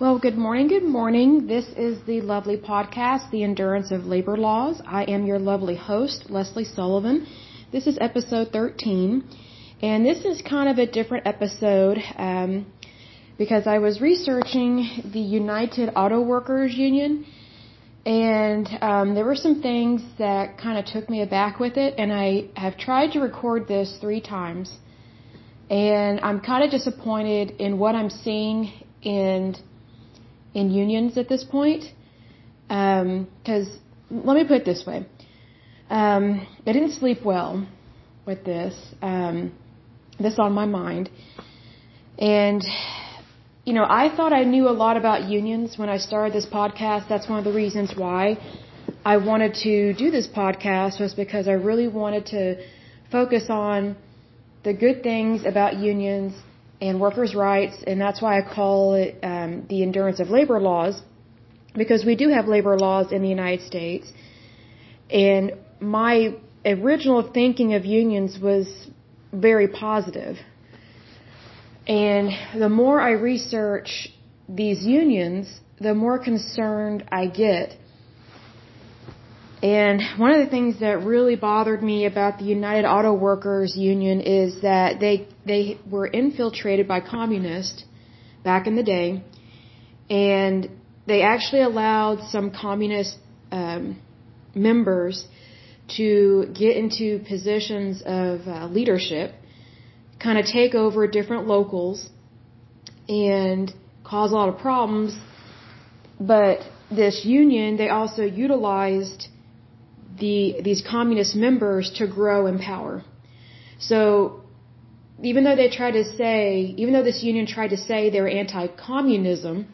Well, good morning, good morning. This is the lovely podcast, The Endurance of Labor Laws. I am your lovely host, Leslie Sullivan. This is episode 13, and this is kind of a different episode um, because I was researching the United Auto Workers Union, and um, there were some things that kind of took me aback with it, and I have tried to record this three times, and I'm kind of disappointed in what I'm seeing in in unions at this point. Because um, let me put it this way, um, I didn't sleep well with this. Um, this on my mind, and you know, I thought I knew a lot about unions when I started this podcast. That's one of the reasons why I wanted to do this podcast was because I really wanted to focus on the good things about unions and workers' rights, and that's why I call it um, the endurance of labor laws, because we do have labor laws in the United States. And my original thinking of unions was very positive. And the more I research these unions, the more concerned I get and one of the things that really bothered me about the United Auto Workers Union is that they they were infiltrated by communists back in the day, and they actually allowed some communist um, members to get into positions of uh, leadership, kind of take over different locals, and cause a lot of problems. But this union, they also utilized the these communist members to grow in power. So even though they tried to say, even though this union tried to say they were anti-communism,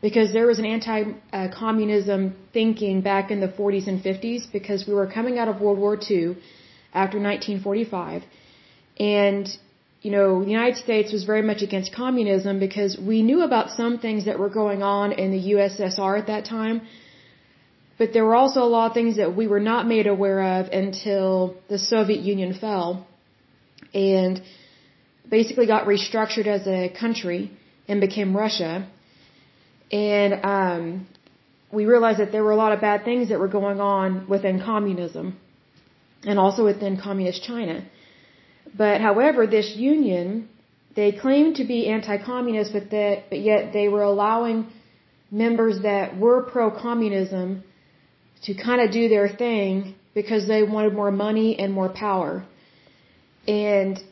because there was an anti-communism thinking back in the 40s and 50s, because we were coming out of World War II after 1945, and you know, the United States was very much against communism because we knew about some things that were going on in the USSR at that time, but there were also a lot of things that we were not made aware of until the Soviet Union fell and basically got restructured as a country and became Russia. And um, we realized that there were a lot of bad things that were going on within communism and also within communist China. But however, this union, they claimed to be anti-communist, but that, but yet they were allowing members that were pro-communism to kind of do their thing because they wanted more money and more power. And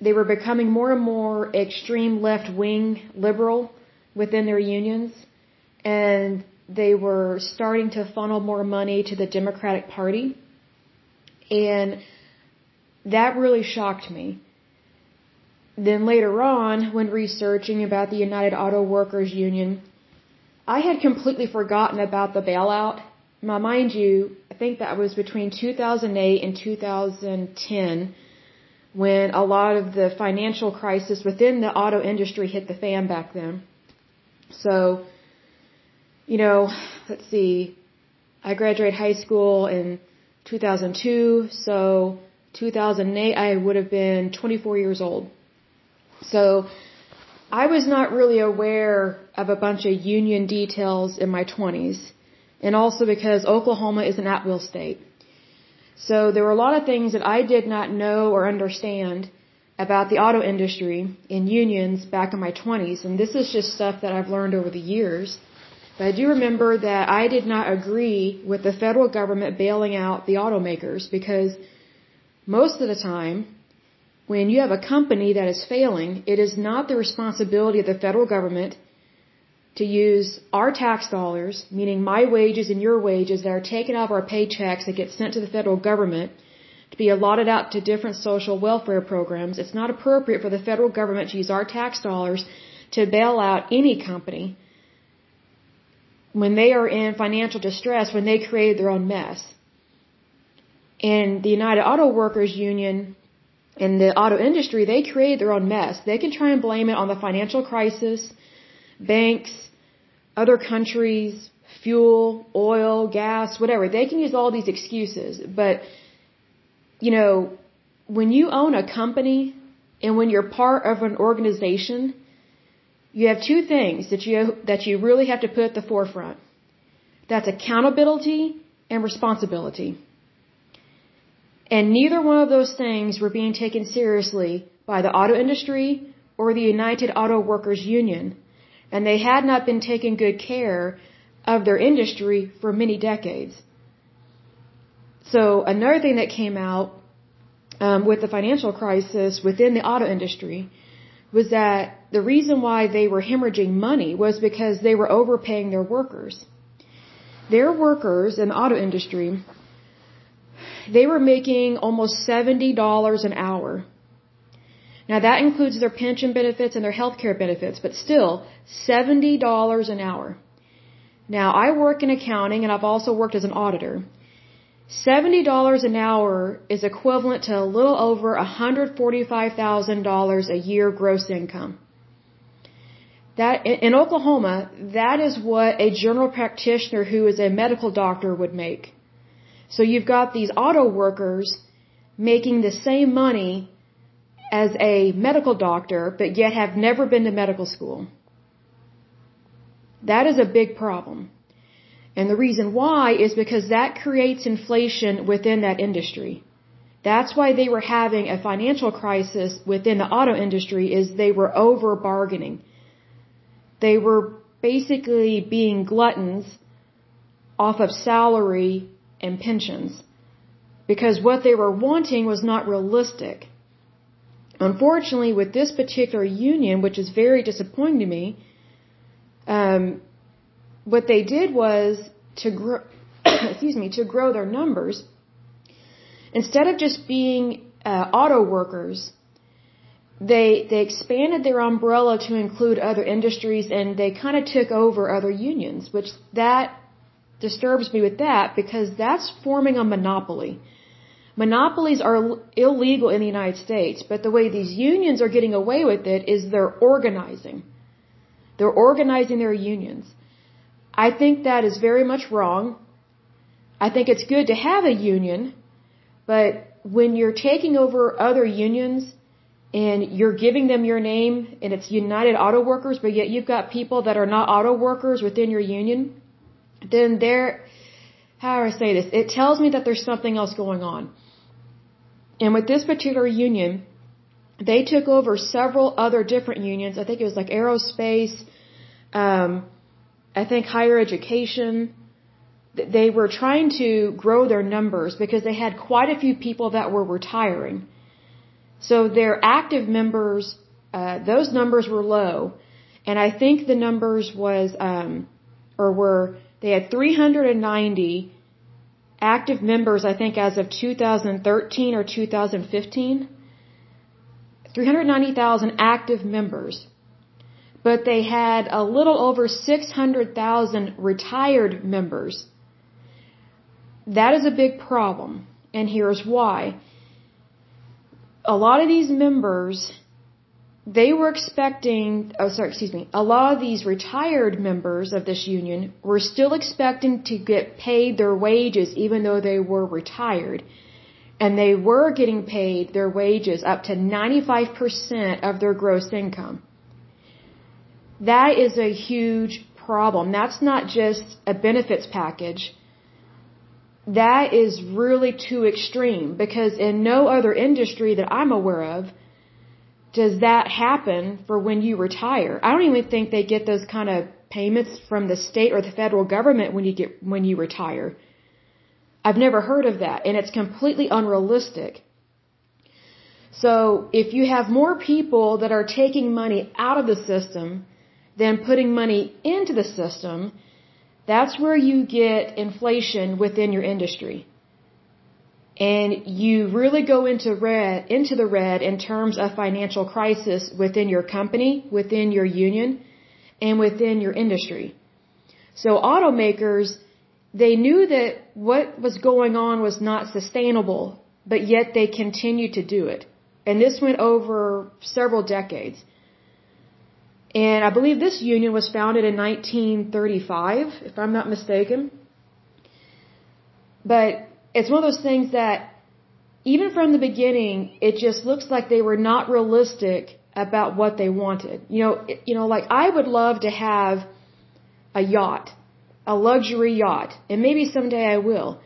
they were becoming more and more extreme left wing liberal within their unions. And they were starting to funnel more money to the Democratic Party. And that really shocked me. Then later on, when researching about the United Auto Workers Union, I had completely forgotten about the bailout now, mind you, I think that was between 2008 and 2010 when a lot of the financial crisis within the auto industry hit the fan back then. So, you know, let's see, I graduated high school in 2002, so 2008 I would have been 24 years old. So, I was not really aware of a bunch of union details in my 20s and also because Oklahoma is an at-will state. So there were a lot of things that I did not know or understand about the auto industry in unions back in my 20s, and this is just stuff that I've learned over the years. But I do remember that I did not agree with the federal government bailing out the automakers because most of the time, when you have a company that is failing, it is not the responsibility of the federal government to use our tax dollars, meaning my wages and your wages that are taken out of our paychecks that get sent to the federal government to be allotted out to different social welfare programs. It's not appropriate for the federal government to use our tax dollars to bail out any company when they are in financial distress, when they created their own mess. And the United Auto Workers Union and the auto industry, they created their own mess. They can try and blame it on the financial crisis, banks, other countries, fuel, oil, gas, whatever. They can use all these excuses. But, you know, when you own a company and when you're part of an organization, you have two things that you that you really have to put at the forefront. That's accountability and responsibility. And neither one of those things were being taken seriously by the auto industry or the United Auto Workers Union, and they had not been taking good care of their industry for many decades. So another thing that came out um, with the financial crisis within the auto industry was that the reason why they were hemorrhaging money was because they were overpaying their workers. Their workers in the auto industry, they were making almost $70 an hour. Now that includes their pension benefits and their health care benefits, but still, $70 an hour. Now I work in accounting and I've also worked as an auditor. $70 an hour is equivalent to a little over $145,000 a year gross income. That, in Oklahoma, that is what a general practitioner who is a medical doctor would make. So you've got these auto workers making the same money as a medical doctor, but yet have never been to medical school. That is a big problem. And the reason why is because that creates inflation within that industry. That's why they were having a financial crisis within the auto industry is they were over bargaining. They were basically being gluttons off of salary and pensions because what they were wanting was not realistic. Unfortunately, with this particular union, which is very disappointing to me, um, what they did was to grow, excuse me, to grow their numbers. Instead of just being uh, auto workers, they they expanded their umbrella to include other industries, and they kind of took over other unions, which that disturbs me with that because that's forming a monopoly. Monopolies are illegal in the United States, but the way these unions are getting away with it is they're organizing. They're organizing their unions. I think that is very much wrong. I think it's good to have a union, but when you're taking over other unions and you're giving them your name and it's United Auto Workers, but yet you've got people that are not auto workers within your union, then there, how do I say this? It tells me that there's something else going on. And with this particular union, they took over several other different unions. I think it was like aerospace, um, I think higher education, they were trying to grow their numbers because they had quite a few people that were retiring. So their active members, uh, those numbers were low. And I think the numbers was, um, or were, they had 390 active members, I think, as of 2013 or 2015. 390,000 active members but they had a little over 600,000 retired members. That is a big problem, and here's why. A lot of these members, they were expecting, oh sorry, excuse me, a lot of these retired members of this union were still expecting to get paid their wages even though they were retired. And they were getting paid their wages up to 95% of their gross income. That is a huge problem. That's not just a benefits package. That is really too extreme because in no other industry that I'm aware of does that happen for when you retire. I don't even think they get those kind of payments from the state or the federal government when you get when you retire. I've never heard of that and it's completely unrealistic. So if you have more people that are taking money out of the system than putting money into the system, that's where you get inflation within your industry. And you really go into red, into the red in terms of financial crisis within your company, within your union, and within your industry. So automakers, they knew that what was going on was not sustainable, but yet they continued to do it. And this went over several decades. And I believe this union was founded in 1935, if I'm not mistaken. But it's one of those things that even from the beginning, it just looks like they were not realistic about what they wanted. You know, you know, like I would love to have a yacht, a luxury yacht, and maybe someday I will.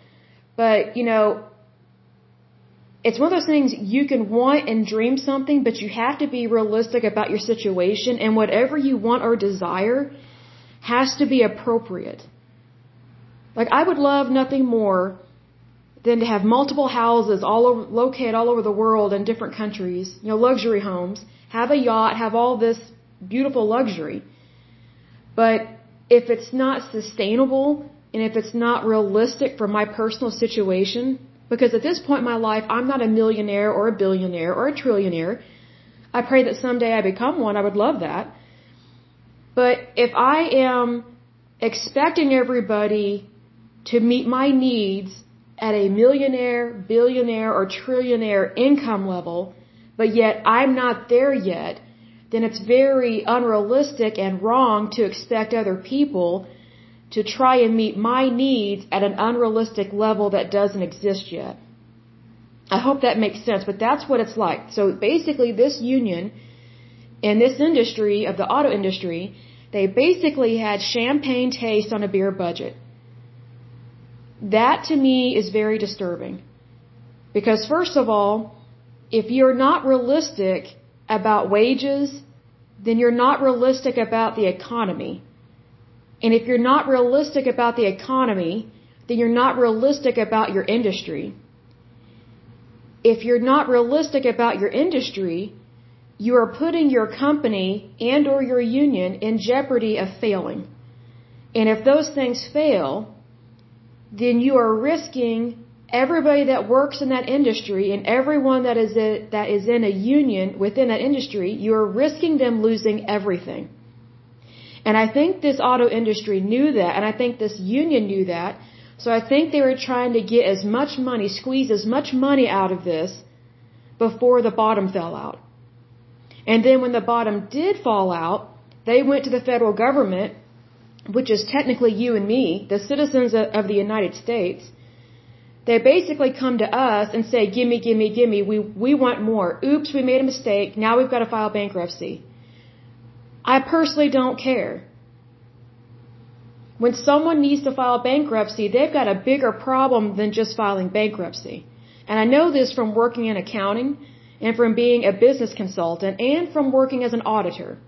But, you know, it's one of those things you can want and dream something, but you have to be realistic about your situation and whatever you want or desire has to be appropriate. Like I would love nothing more than to have multiple houses all over, located all over the world in different countries, you know, luxury homes, have a yacht, have all this beautiful luxury. But if it's not sustainable and if it's not realistic for my personal situation, because at this point in my life, I'm not a millionaire or a billionaire or a trillionaire. I pray that someday I become one. I would love that. But if I am expecting everybody to meet my needs at a millionaire, billionaire, or trillionaire income level, but yet I'm not there yet, then it's very unrealistic and wrong to expect other people to try and meet my needs at an unrealistic level that doesn't exist yet. I hope that makes sense, but that's what it's like. So basically this union in this industry of the auto industry, they basically had champagne taste on a beer budget. That to me is very disturbing. Because first of all, if you're not realistic about wages, then you're not realistic about the economy. And if you're not realistic about the economy, then you're not realistic about your industry. If you're not realistic about your industry, you are putting your company and or your union in jeopardy of failing. And if those things fail, then you are risking everybody that works in that industry and everyone that is a, that is in a union within that industry, you are risking them losing everything. And I think this auto industry knew that, and I think this union knew that. So I think they were trying to get as much money, squeeze as much money out of this before the bottom fell out. And then when the bottom did fall out, they went to the federal government which is technically you and me, the citizens of the United States, they basically come to us and say, gimme, gimme, gimme, we, we want more. Oops, we made a mistake, now we've got to file bankruptcy. I personally don't care. When someone needs to file bankruptcy, they've got a bigger problem than just filing bankruptcy. And I know this from working in accounting and from being a business consultant and from working as an auditor.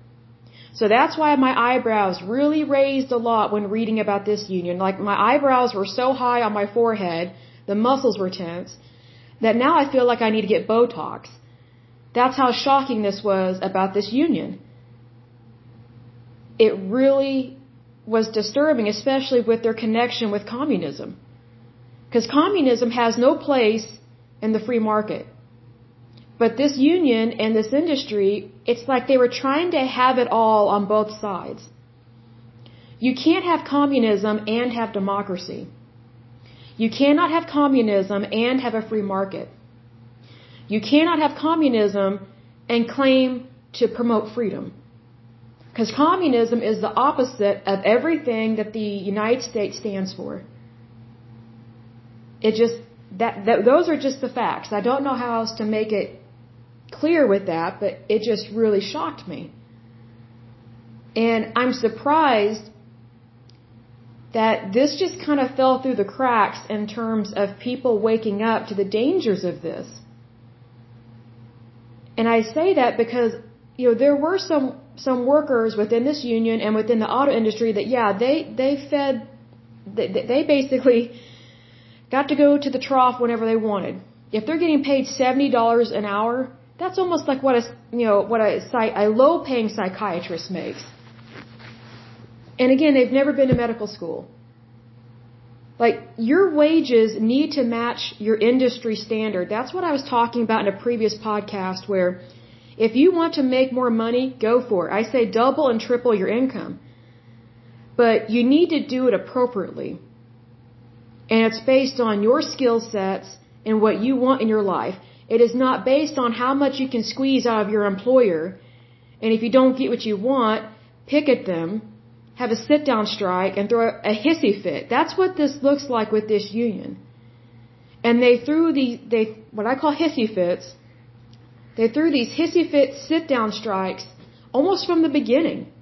So that's why my eyebrows really raised a lot when reading about this union. Like my eyebrows were so high on my forehead, the muscles were tense, that now I feel like I need to get Botox. That's how shocking this was about this union. It really was disturbing, especially with their connection with communism. Because communism has no place in the free market. But this union and this industry, it's like they were trying to have it all on both sides. You can't have communism and have democracy. You cannot have communism and have a free market. You cannot have communism and claim to promote freedom. Because communism is the opposite of everything that the United States stands for. It just, that, that, those are just the facts. I don't know how else to make it clear with that, but it just really shocked me. And I'm surprised that this just kind of fell through the cracks in terms of people waking up to the dangers of this. And I say that because, you know, there were some, some workers within this union and within the auto industry that, yeah, they, they fed, they, they basically got to go to the trough whenever they wanted. If they're getting paid $70 an hour, that's almost like what a you know what a a low-paying psychiatrist makes. And again, they've never been to medical school. Like your wages need to match your industry standard. That's what I was talking about in a previous podcast where if you want to make more money, go for it. I say double and triple your income. But you need to do it appropriately. And it's based on your skill sets and what you want in your life. It is not based on how much you can squeeze out of your employer. And if you don't get what you want, picket them, have a sit down strike, and throw a hissy fit. That's what this looks like with this union. And they threw the, they, what I call hissy fits, They threw these hissy fit sit down strikes almost from the beginning,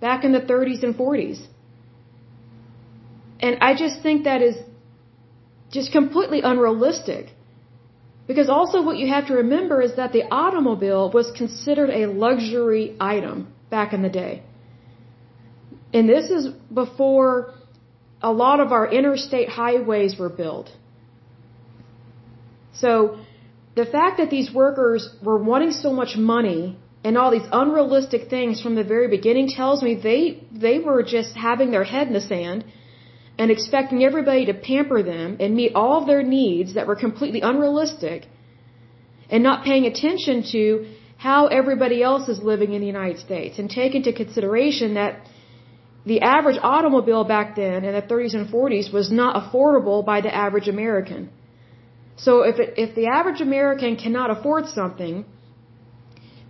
back in the 30s and 40s. And I just think that is just completely unrealistic. Because also what you have to remember is that the automobile was considered a luxury item back in the day. And this is before a lot of our interstate highways were built. So the fact that these workers were wanting so much money and all these unrealistic things from the very beginning tells me they they were just having their head in the sand and expecting everybody to pamper them and meet all of their needs that were completely unrealistic and not paying attention to how everybody else is living in the United States and take into consideration that the average automobile back then in the 30s and 40s was not affordable by the average American. So if it, if the average American cannot afford something,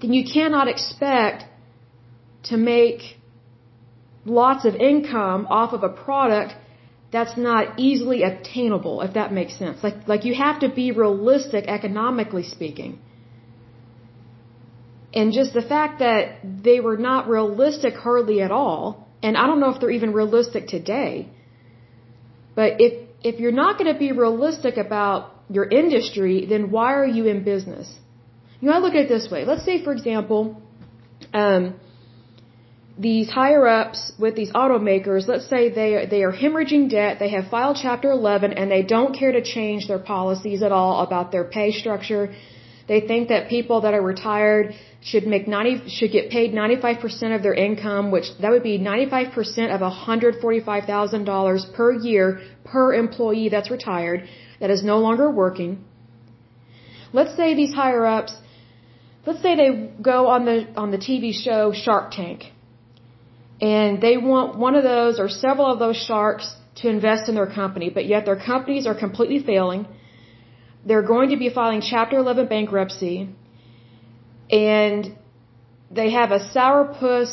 then you cannot expect to make lots of income off of a product that's not easily obtainable, if that makes sense. Like, like you have to be realistic economically speaking. And just the fact that they were not realistic hardly at all, and I don't know if they're even realistic today. But if if you're not going to be realistic about your industry, then why are you in business? You know, I look at it this way. Let's say, for example, um, these higher ups with these automakers, let's say they they are hemorrhaging debt, they have filed Chapter 11, and they don't care to change their policies at all about their pay structure. They think that people that are retired should make 90 should get paid 95% of their income, which that would be 95% of $145,000 per year per employee that's retired that is no longer working. Let's say these higher ups let's say they go on the on the TV show Shark Tank and they want one of those or several of those sharks to invest in their company, but yet their companies are completely failing. They're going to be filing Chapter 11 bankruptcy and they have a sourpuss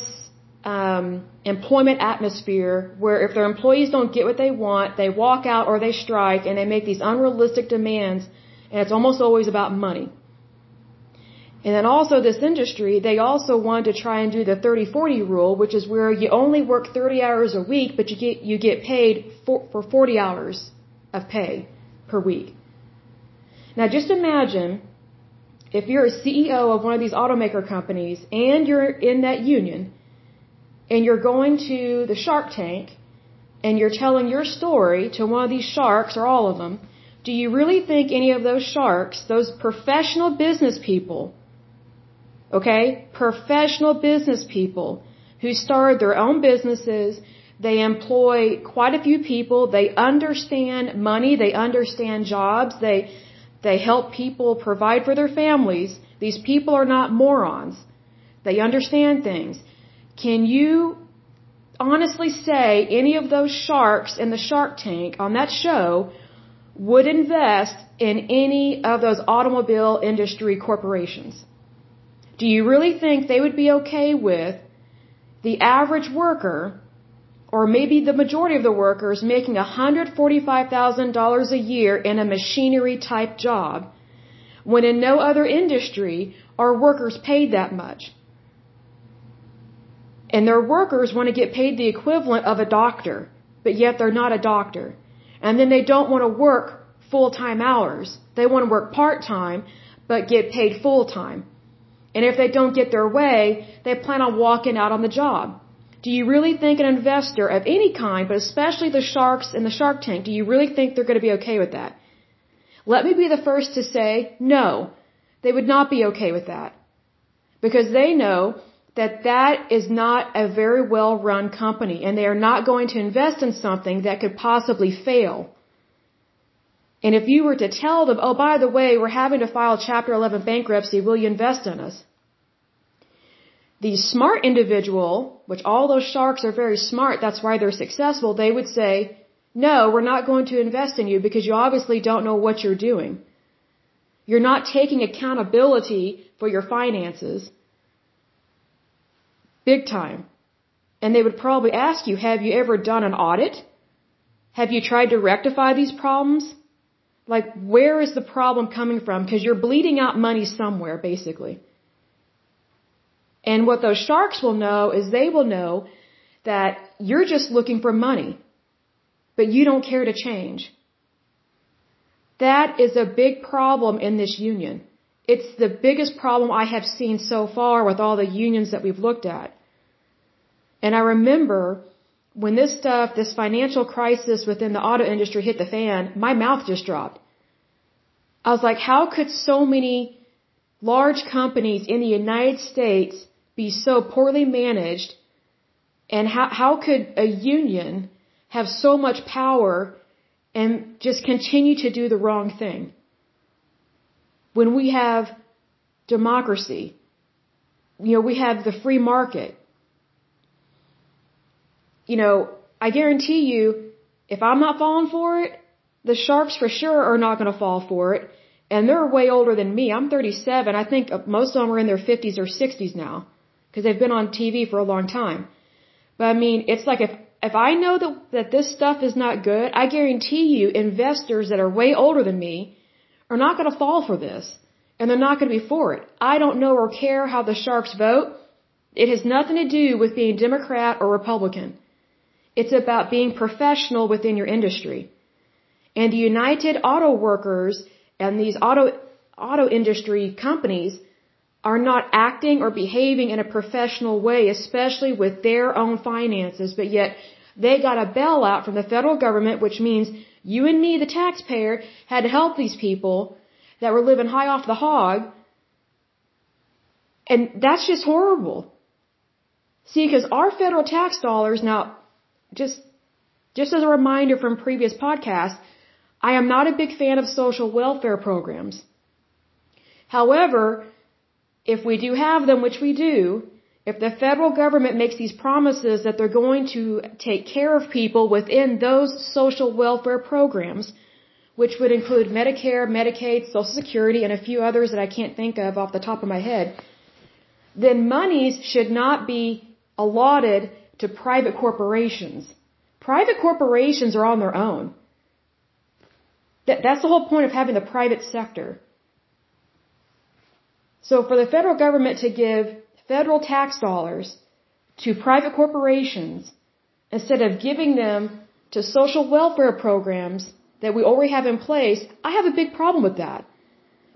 um, employment atmosphere where if their employees don't get what they want, they walk out or they strike and they make these unrealistic demands, and it's almost always about money. And then also this industry, they also want to try and do the 30-40 rule, which is where you only work 30 hours a week, but you get you get paid for, for 40 hours of pay per week. Now just imagine if you're a CEO of one of these automaker companies and you're in that union and you're going to the Shark Tank and you're telling your story to one of these sharks or all of them, do you really think any of those sharks, those professional business people, okay, professional business people who started their own businesses, they employ quite a few people, they understand money, they understand jobs, they they help people provide for their families. These people are not morons. They understand things. Can you honestly say any of those sharks in the Shark Tank on that show would invest in any of those automobile industry corporations? Do you really think they would be okay with the average worker or maybe the majority of the workers making $145,000 a year in a machinery type job when in no other industry are workers paid that much. And their workers want to get paid the equivalent of a doctor, but yet they're not a doctor. And then they don't want to work full-time hours. They want to work part-time, but get paid full-time. And if they don't get their way, they plan on walking out on the job. Do you really think an investor of any kind, but especially the sharks in the shark tank, do you really think they're going to be okay with that? Let me be the first to say, no, they would not be okay with that. Because they know that that is not a very well run company and they are not going to invest in something that could possibly fail. And if you were to tell them, oh, by the way, we're having to file Chapter 11 bankruptcy, will you invest in us? The smart individual, which all those sharks are very smart, that's why they're successful, they would say, no, we're not going to invest in you because you obviously don't know what you're doing. You're not taking accountability for your finances. Big time. And they would probably ask you, have you ever done an audit? Have you tried to rectify these problems? Like, where is the problem coming from? Because you're bleeding out money somewhere, basically. And what those sharks will know is they will know that you're just looking for money, but you don't care to change. That is a big problem in this union. It's the biggest problem I have seen so far with all the unions that we've looked at. And I remember when this stuff, this financial crisis within the auto industry hit the fan, my mouth just dropped. I was like, how could so many large companies in the United States be so poorly managed? And how, how could a union have so much power and just continue to do the wrong thing? When we have democracy, you know, we have the free market, you know, I guarantee you, if I'm not falling for it, the Sharks for sure are not going to fall for it. And they're way older than me. I'm 37. I think most of them are in their 50s or 60s now because they've been on TV for a long time. But I mean, it's like if if I know that that this stuff is not good, I guarantee you investors that are way older than me are not going to fall for this and they're not going to be for it. I don't know or care how the Sharks vote. It has nothing to do with being Democrat or Republican. It's about being professional within your industry. And the United Auto Workers and these auto, auto industry companies are not acting or behaving in a professional way, especially with their own finances, but yet they got a bailout from the federal government, which means you and me, the taxpayer, had to help these people that were living high off the hog. And that's just horrible. See, because our federal tax dollars, now, just just as a reminder from previous podcasts, I am not a big fan of social welfare programs. However, if we do have them, which we do, if the federal government makes these promises that they're going to take care of people within those social welfare programs, which would include Medicare, Medicaid, Social Security, and a few others that I can't think of off the top of my head, then monies should not be allotted to private corporations. Private corporations are on their own. That, that's the whole point of having the private sector. So for the federal government to give federal tax dollars to private corporations instead of giving them to social welfare programs that we already have in place, I have a big problem with that.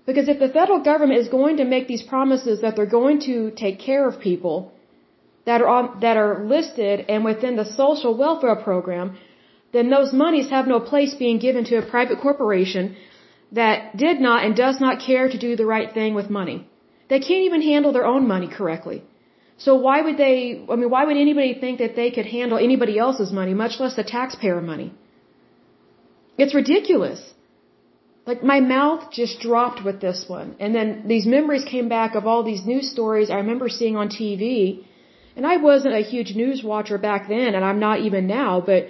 Because if the federal government is going to make these promises that they're going to take care of people, that are on, that are listed and within the social welfare program, then those monies have no place being given to a private corporation that did not and does not care to do the right thing with money. They can't even handle their own money correctly. So why would they, I mean, why would anybody think that they could handle anybody else's money, much less the taxpayer money? It's ridiculous. Like my mouth just dropped with this one. And then these memories came back of all these news stories I remember seeing on TV and I wasn't a huge news watcher back then, and I'm not even now, but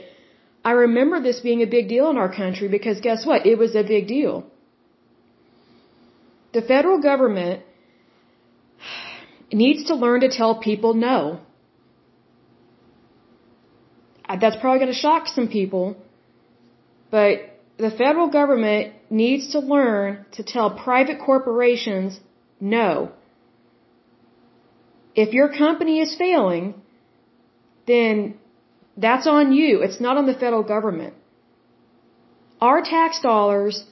I remember this being a big deal in our country because guess what? It was a big deal. The federal government needs to learn to tell people no. Uh, that's probably going to shock some people, but the federal government needs to learn to tell private corporations no. If your company is failing, then that's on you. It's not on the federal government. Our tax dollars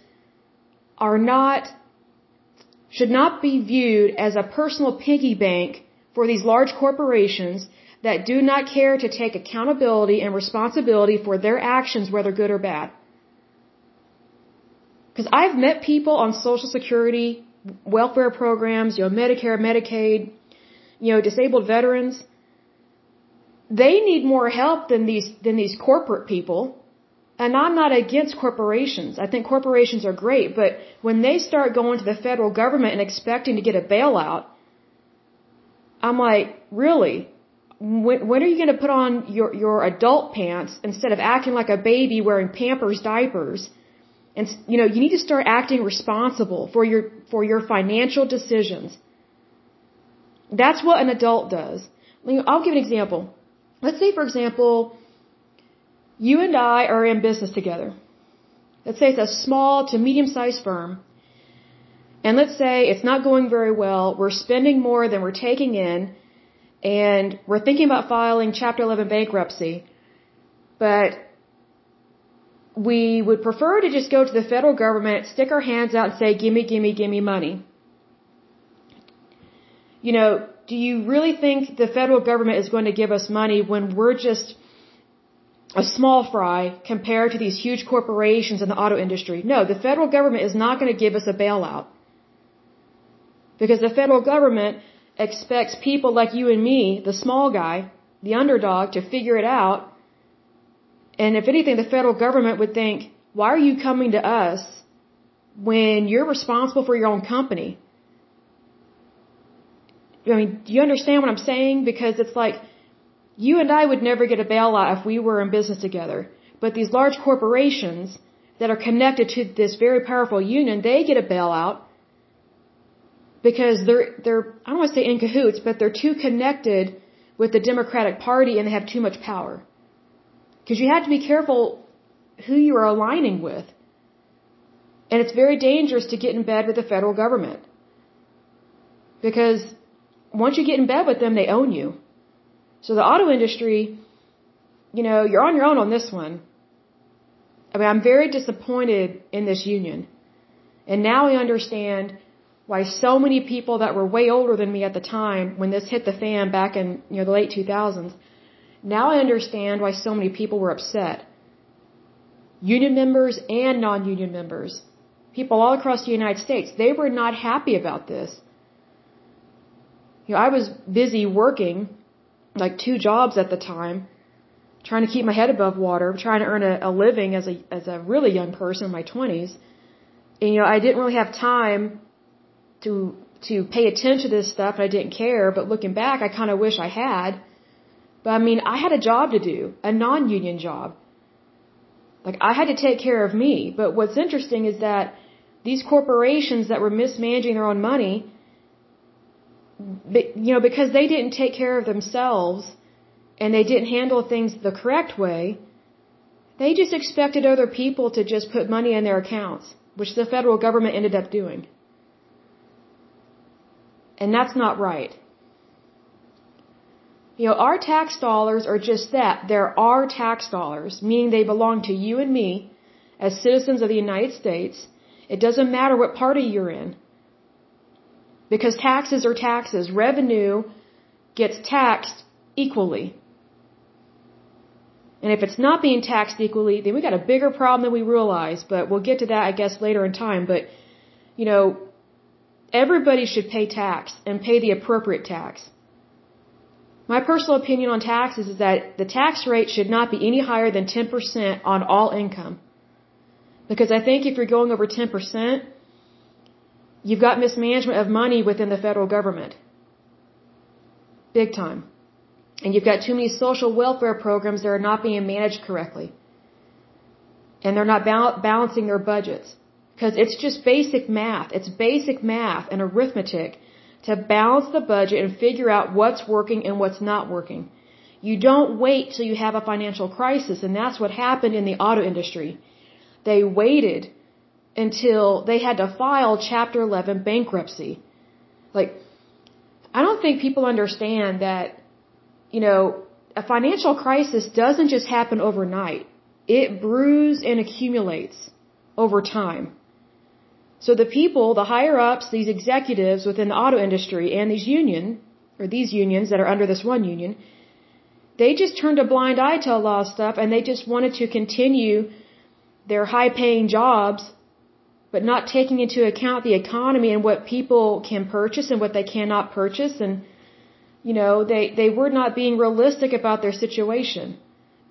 are not, should not be viewed as a personal piggy bank for these large corporations that do not care to take accountability and responsibility for their actions, whether good or bad. Because I've met people on Social Security, welfare programs, you know, Medicare, Medicaid, you know, disabled veterans, they need more help than these, than these corporate people. And I'm not against corporations. I think corporations are great, but when they start going to the federal government and expecting to get a bailout, I'm like, really? When, when are you going to put on your, your adult pants instead of acting like a baby wearing Pampers diapers? And, you know, you need to start acting responsible for your, for your financial decisions. That's what an adult does. I'll give an example. Let's say, for example, you and I are in business together. let's say it's a small to medium sized firm, and let's say it's not going very well, we're spending more than we're taking in, and we're thinking about filing Chapter 11 bankruptcy, but we would prefer to just go to the federal government, stick our hands out and say, gimme, gimme, gimme money. You know, do you really think the federal government is going to give us money when we're just a small fry compared to these huge corporations in the auto industry? No, the federal government is not going to give us a bailout. Because the federal government expects people like you and me, the small guy, the underdog, to figure it out and if anything, the federal government would think, why are you coming to us when you're responsible for your own company? I mean, do you understand what I'm saying? Because it's like, you and I would never get a bailout if we were in business together. But these large corporations that are connected to this very powerful union, they get a bailout because they're, they're, I don't want to say in cahoots, but they're too connected with the Democratic Party and they have too much power. Because you have to be careful who you are aligning with. And it's very dangerous to get in bed with the federal government. Because once you get in bed with them, they own you. So the auto industry, you know, you're on your own on this one. I mean, I'm very disappointed in this union. And now I understand why so many people that were way older than me at the time, when this hit the fan back in, you know, the late 2000s, now I understand why so many people were upset. Union members and non-union members, people all across the United States, they were not happy about this. You know, I was busy working, like two jobs at the time, trying to keep my head above water, trying to earn a, a living as a as a really young person in my 20s. And you know, I didn't really have time to to pay attention to this stuff, and I didn't care. But looking back, I kind of wish I had but I mean, I had a job to do, a non-union job. Like I had to take care of me. But what's interesting is that these corporations that were mismanaging their own money, you know, because they didn't take care of themselves and they didn't handle things the correct way, they just expected other people to just put money in their accounts, which the federal government ended up doing. And that's not right. You know, our tax dollars are just that. They're our tax dollars, meaning they belong to you and me as citizens of the United States. It doesn't matter what party you're in. Because taxes are taxes. Revenue gets taxed equally. And if it's not being taxed equally, then we got a bigger problem than we realize. But we'll get to that, I guess, later in time. But, you know, everybody should pay tax and pay the appropriate tax. My personal opinion on taxes is that the tax rate should not be any higher than 10% on all income. Because I think if you're going over 10%, you've got mismanagement of money within the federal government. Big time. And you've got too many social welfare programs that are not being managed correctly. And they're not balancing their budgets. Because it's just basic math. It's basic math and arithmetic to balance the budget and figure out what's working and what's not working. You don't wait till you have a financial crisis, and that's what happened in the auto industry. They waited until they had to file Chapter 11 bankruptcy. Like, I don't think people understand that, you know, a financial crisis doesn't just happen overnight. It brews and accumulates over time. So the people, the higher ups, these executives within the auto industry and these union, or these unions that are under this one union, they just turned a blind eye to a lot of stuff and they just wanted to continue their high paying jobs, but not taking into account the economy and what people can purchase and what they cannot purchase. And, you know, they, they were not being realistic about their situation.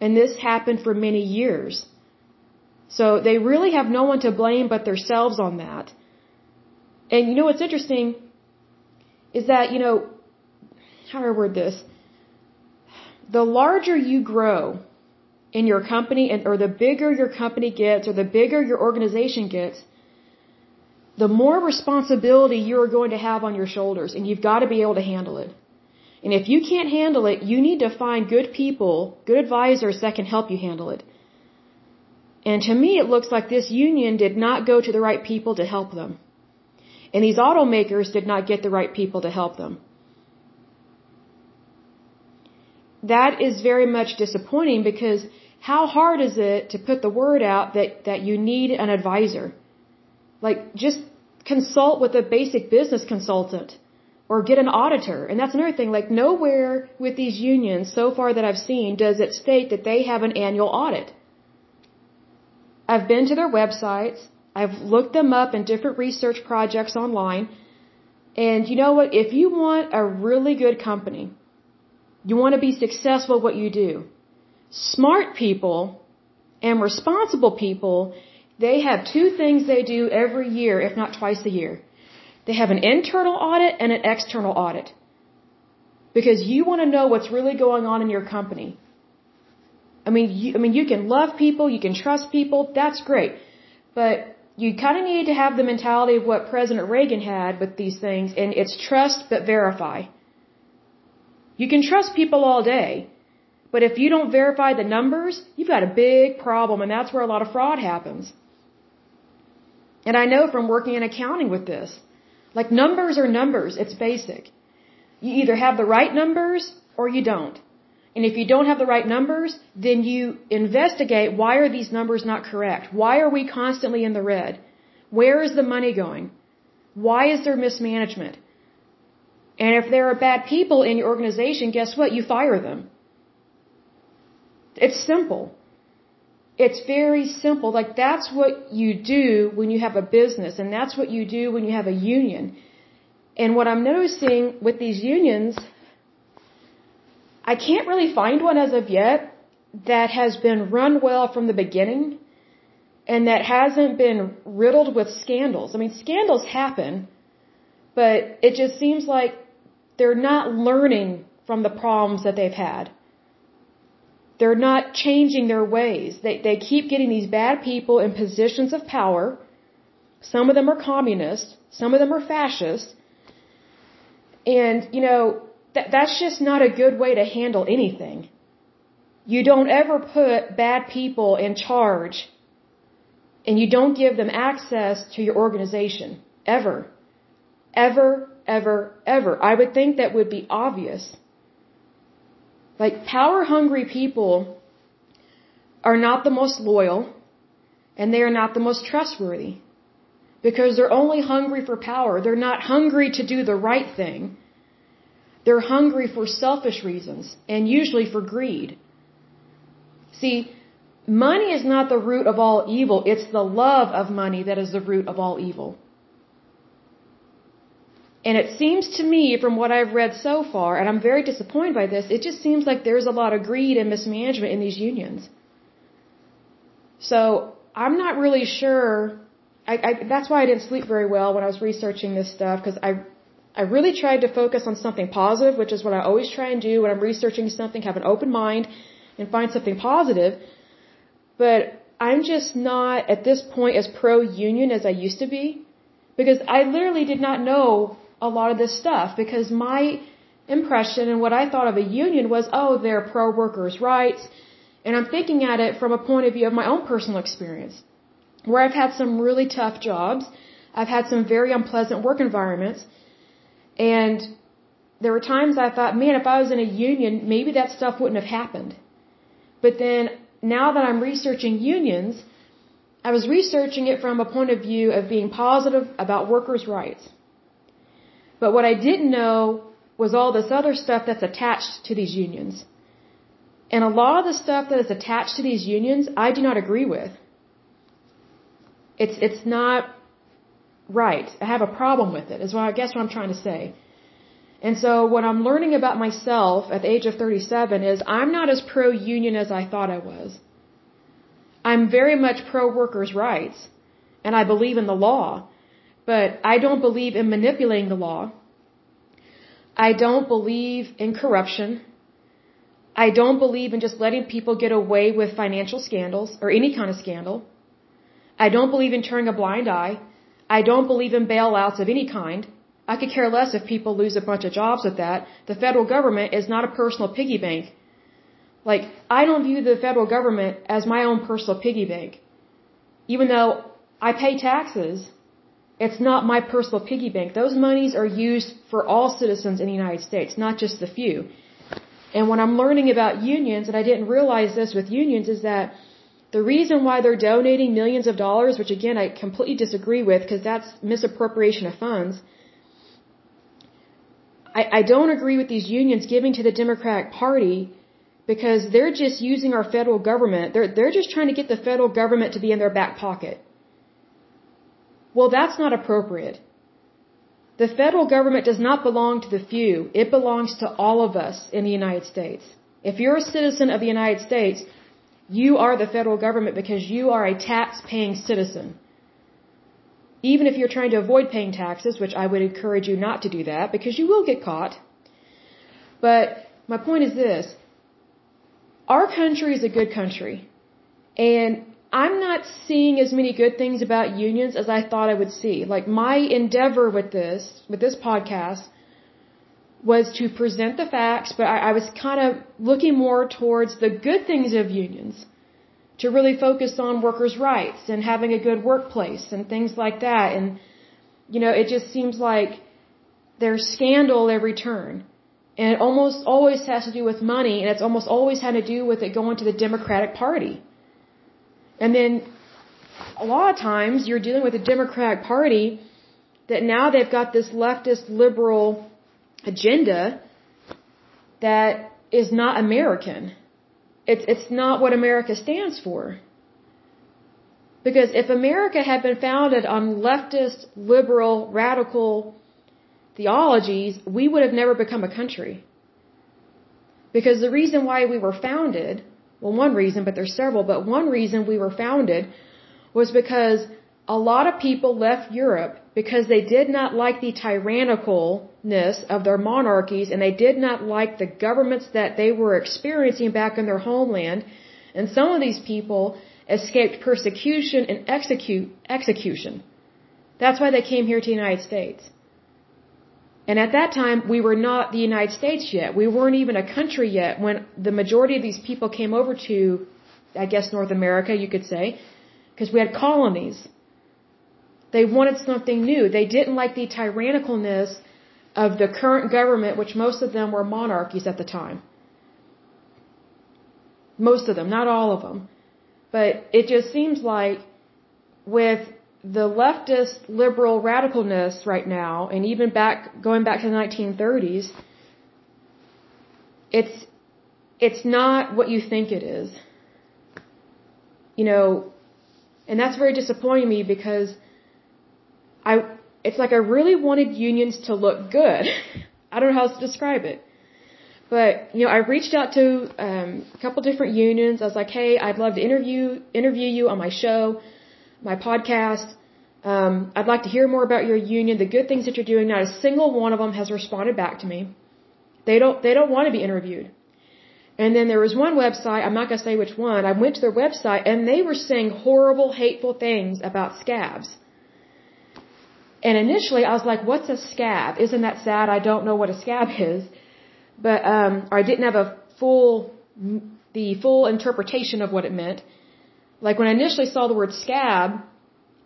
And this happened for many years. So they really have no one to blame but themselves on that. And you know what's interesting is that, you know, how do I word this? The larger you grow in your company and or the bigger your company gets or the bigger your organization gets, the more responsibility you're going to have on your shoulders and you've got to be able to handle it. And if you can't handle it, you need to find good people, good advisors that can help you handle it. And to me, it looks like this union did not go to the right people to help them. And these automakers did not get the right people to help them. That is very much disappointing because how hard is it to put the word out that, that you need an advisor? Like, just consult with a basic business consultant or get an auditor. And that's another thing, like nowhere with these unions so far that I've seen does it state that they have an annual audit. I've been to their websites. I've looked them up in different research projects online. And you know what? If you want a really good company, you want to be successful at what you do, smart people and responsible people, they have two things they do every year, if not twice a year. They have an internal audit and an external audit. Because you want to know what's really going on in your company. I mean, you, I mean, you can love people, you can trust people, that's great. But you kind of need to have the mentality of what President Reagan had with these things, and it's trust but verify. You can trust people all day, but if you don't verify the numbers, you've got a big problem, and that's where a lot of fraud happens. And I know from working in accounting with this. Like numbers are numbers, it's basic. You either have the right numbers or you don't. And if you don't have the right numbers, then you investigate why are these numbers not correct? Why are we constantly in the red? Where is the money going? Why is there mismanagement? And if there are bad people in your organization, guess what? You fire them. It's simple. It's very simple. Like that's what you do when you have a business and that's what you do when you have a union. And what I'm noticing with these unions, I can't really find one as of yet that has been run well from the beginning and that hasn't been riddled with scandals. I mean, scandals happen, but it just seems like they're not learning from the problems that they've had. They're not changing their ways. They, they keep getting these bad people in positions of power. Some of them are communists. Some of them are fascists. And, you know, that, that's just not a good way to handle anything. You don't ever put bad people in charge and you don't give them access to your organization. Ever. Ever, ever, ever. I would think that would be obvious. Like, power hungry people are not the most loyal and they are not the most trustworthy because they're only hungry for power. They're not hungry to do the right thing. They're hungry for selfish reasons and usually for greed. See, money is not the root of all evil. It's the love of money that is the root of all evil. And it seems to me, from what I've read so far, and I'm very disappointed by this, it just seems like there's a lot of greed and mismanagement in these unions. So I'm not really sure. I, I, that's why I didn't sleep very well when I was researching this stuff because I, I really tried to focus on something positive, which is what I always try and do when I'm researching something. Have an open mind and find something positive. But I'm just not at this point as pro-union as I used to be because I literally did not know a lot of this stuff because my impression and what I thought of a union was, oh, they're pro workers' rights. And I'm thinking at it from a point of view of my own personal experience, where I've had some really tough jobs. I've had some very unpleasant work environments. And there were times I thought, man, if I was in a union, maybe that stuff wouldn't have happened. But then now that I'm researching unions, I was researching it from a point of view of being positive about workers' rights. But what I didn't know was all this other stuff that's attached to these unions. And a lot of the stuff that is attached to these unions, I do not agree with. It's, it's not right. I have a problem with it, is what I guess what I'm trying to say. And so what I'm learning about myself at the age of 37 is I'm not as pro-union as I thought I was. I'm very much pro-workers' rights, and I believe in the law. But I don't believe in manipulating the law. I don't believe in corruption. I don't believe in just letting people get away with financial scandals or any kind of scandal. I don't believe in turning a blind eye. I don't believe in bailouts of any kind. I could care less if people lose a bunch of jobs with that. The federal government is not a personal piggy bank. Like, I don't view the federal government as my own personal piggy bank. even though I pay taxes, it's not my personal piggy bank. Those monies are used for all citizens in the United States, not just the few. And when I'm learning about unions, and I didn't realize this with unions, is that the reason why they're donating millions of dollars, which again I completely disagree with because that's misappropriation of funds. I, I don't agree with these unions giving to the Democratic Party because they're just using our federal government. They're, they're just trying to get the federal government to be in their back pocket. Well, that's not appropriate. The federal government does not belong to the few. It belongs to all of us in the United States. If you're a citizen of the United States, you are the federal government because you are a tax paying citizen. Even if you're trying to avoid paying taxes, which I would encourage you not to do that because you will get caught. But my point is this. Our country is a good country. And I'm not seeing as many good things about unions as I thought I would see. Like my endeavor with this, with this podcast, was to present the facts, but I, I was kind of looking more towards the good things of unions. To really focus on workers' rights and having a good workplace and things like that. And, you know, it just seems like there's scandal every turn. And it almost always has to do with money, and it's almost always had to do with it going to the Democratic Party. And then a lot of times you're dealing with a Democratic Party that now they've got this leftist liberal agenda that is not American. It's, it's not what America stands for. Because if America had been founded on leftist, liberal, radical theologies, we would have never become a country. Because the reason why we were founded well, one reason, but there's several, but one reason we were founded was because a lot of people left Europe because they did not like the tyrannicalness of their monarchies and they did not like the governments that they were experiencing back in their homeland. And some of these people escaped persecution and execute, execution. That's why they came here to the United States. And at that time, we were not the United States yet. We weren't even a country yet when the majority of these people came over to, I guess, North America, you could say, because we had colonies. They wanted something new. They didn't like the tyrannicalness of the current government, which most of them were monarchies at the time. Most of them, not all of them. But it just seems like with the leftist liberal radicalness right now, and even back going back to the 1930s, it's it's not what you think it is. You know, and that's very disappointing me because I it's like I really wanted unions to look good. I don't know how else to describe it. But you know, I reached out to um, a couple different unions. I was like, "Hey, I'd love to interview interview you on my show." My podcast. Um, I'd like to hear more about your union, the good things that you're doing. Not a single one of them has responded back to me. They don't, they don't want to be interviewed. And then there was one website, I'm not going to say which one, I went to their website and they were saying horrible, hateful things about scabs. And initially I was like, what's a scab? Isn't that sad? I don't know what a scab is. But, um, or I didn't have a full, the full interpretation of what it meant. Like when I initially saw the word scab,